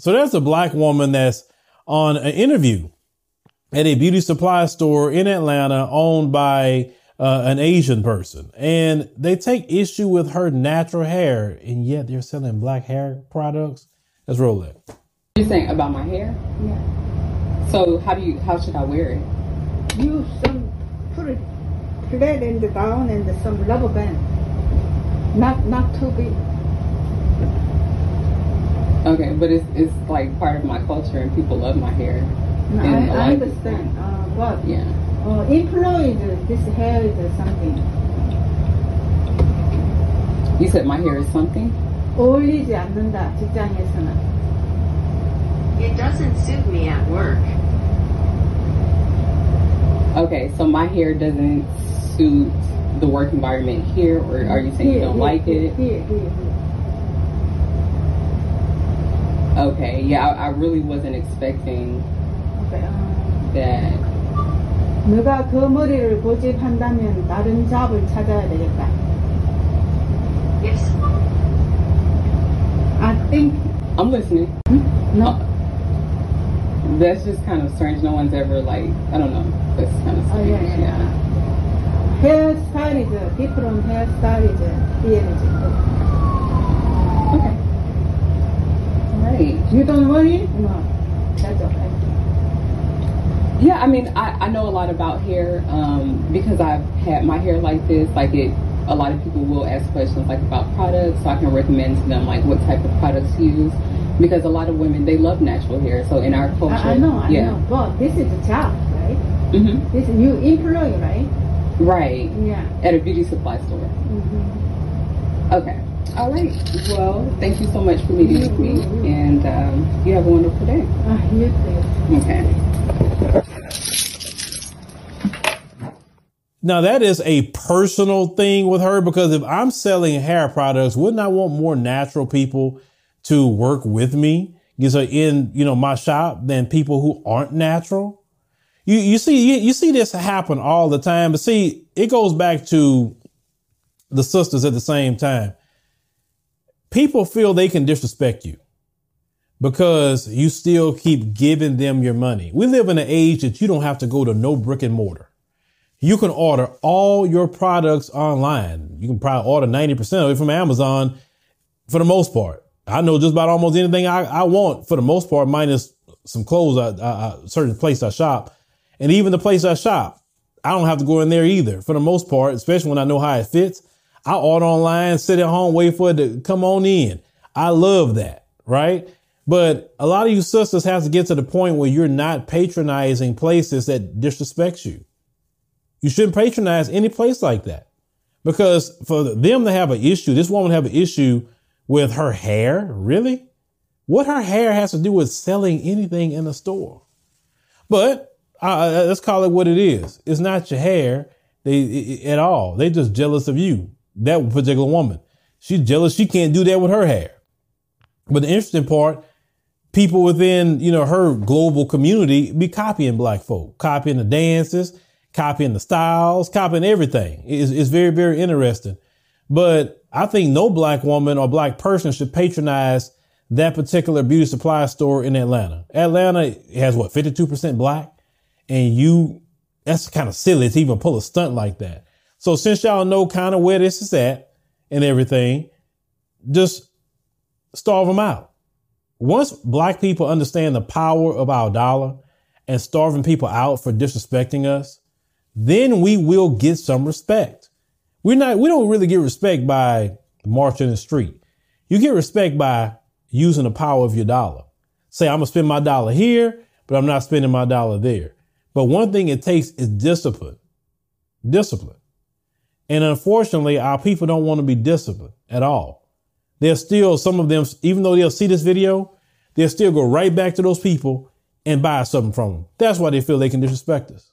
So there's a black woman that's on an interview at a beauty supply store in Atlanta owned by uh, an Asian person. And they take issue with her natural hair, and yet they're selling black hair products. Let's roll it. You saying about my hair? Yeah. So how do you how should I wear it? You some put it flat the down and some rubber band. Not not too big. Okay, but it's it's like part of my culture and people love my hair. No, And a I, lot I of understand. Uh, but Yeah. uh, employed this hair is something. You said my hair is something? 어울리지 않는다 직장에서는. It doesn't suit me at work. Okay, so my hair doesn't suit the work environment here or are you saying you don't like it? Here, here, here. Okay, yeah, I, I really wasn't expecting Okay, 어, that. 내가 그 머리를 고집한다면 다른 잡을 찾아야 되겠다. If I think I'm listening. no. That's just kind of strange. No one's ever like, I don't know. That's kind of Oh, strange. yeah, yeah. Hairstyle is different hairstyle is DMG. You don't worry? No. That's okay. Yeah, I mean, I, I know a lot about hair um, because I've had my hair like this. Like it, a lot of people will ask questions like about products, so I can recommend to them like what type of products to use. Because a lot of women they love natural hair, so in our culture, I, I know, I yeah, know. But this is a job, right? hmm This you employ, right? right, Yeah. at a beauty supply store. hmm Okay, all right. Well, thank you so much for meeting with me, and um, you have a wonderful day. Ah, you too. Okay. Now that is a personal thing with her because if I'm selling hair products, wouldn't I want more natural people to work with me? Because in, you know, my shop than people who aren't natural. You, you see, you, you see this happen all the time, but see, it goes back to the sisters at the same time. People feel they can disrespect you because you still keep giving them your money. We live in an age that you don't have to go to no brick and mortar. You can order all your products online. You can probably order 90% of it from Amazon for the most part. I know just about almost anything I, I want for the most part, minus some clothes, I, I, I, certain place I shop. And even the place I shop, I don't have to go in there either for the most part, especially when I know how it fits. I order online, sit at home, wait for it to come on in. I love that, right? But a lot of you sisters have to get to the point where you're not patronizing places that disrespects you. You shouldn't patronize any place like that because for them to have an issue, this woman have an issue with her hair. Really? What her hair has to do with selling anything in a store? But uh, let's call it what it is. It's not your hair they, at all. They just jealous of you. That particular woman. She's jealous. She can't do that with her hair. But the interesting part, people within, you know, her global community be copying black folk, copying the dances, copying the styles, copying everything. It's, it's very, very interesting. But I think no black woman or black person should patronize that particular beauty supply store in Atlanta. Atlanta has what, 52% black? And you, that's kind of silly to even pull a stunt like that. So since y'all know kind of where this is at and everything, just starve them out. Once black people understand the power of our dollar and starving people out for disrespecting us, then we will get some respect. We're not, we don't really get respect by marching the street. You get respect by using the power of your dollar. Say, I'm gonna spend my dollar here, but I'm not spending my dollar there. But one thing it takes is discipline. Discipline. And unfortunately, our people don't want to be disciplined at all. They'll still, some of them, even though they'll see this video, they'll still go right back to those people and buy something from them. That's why they feel they can disrespect us.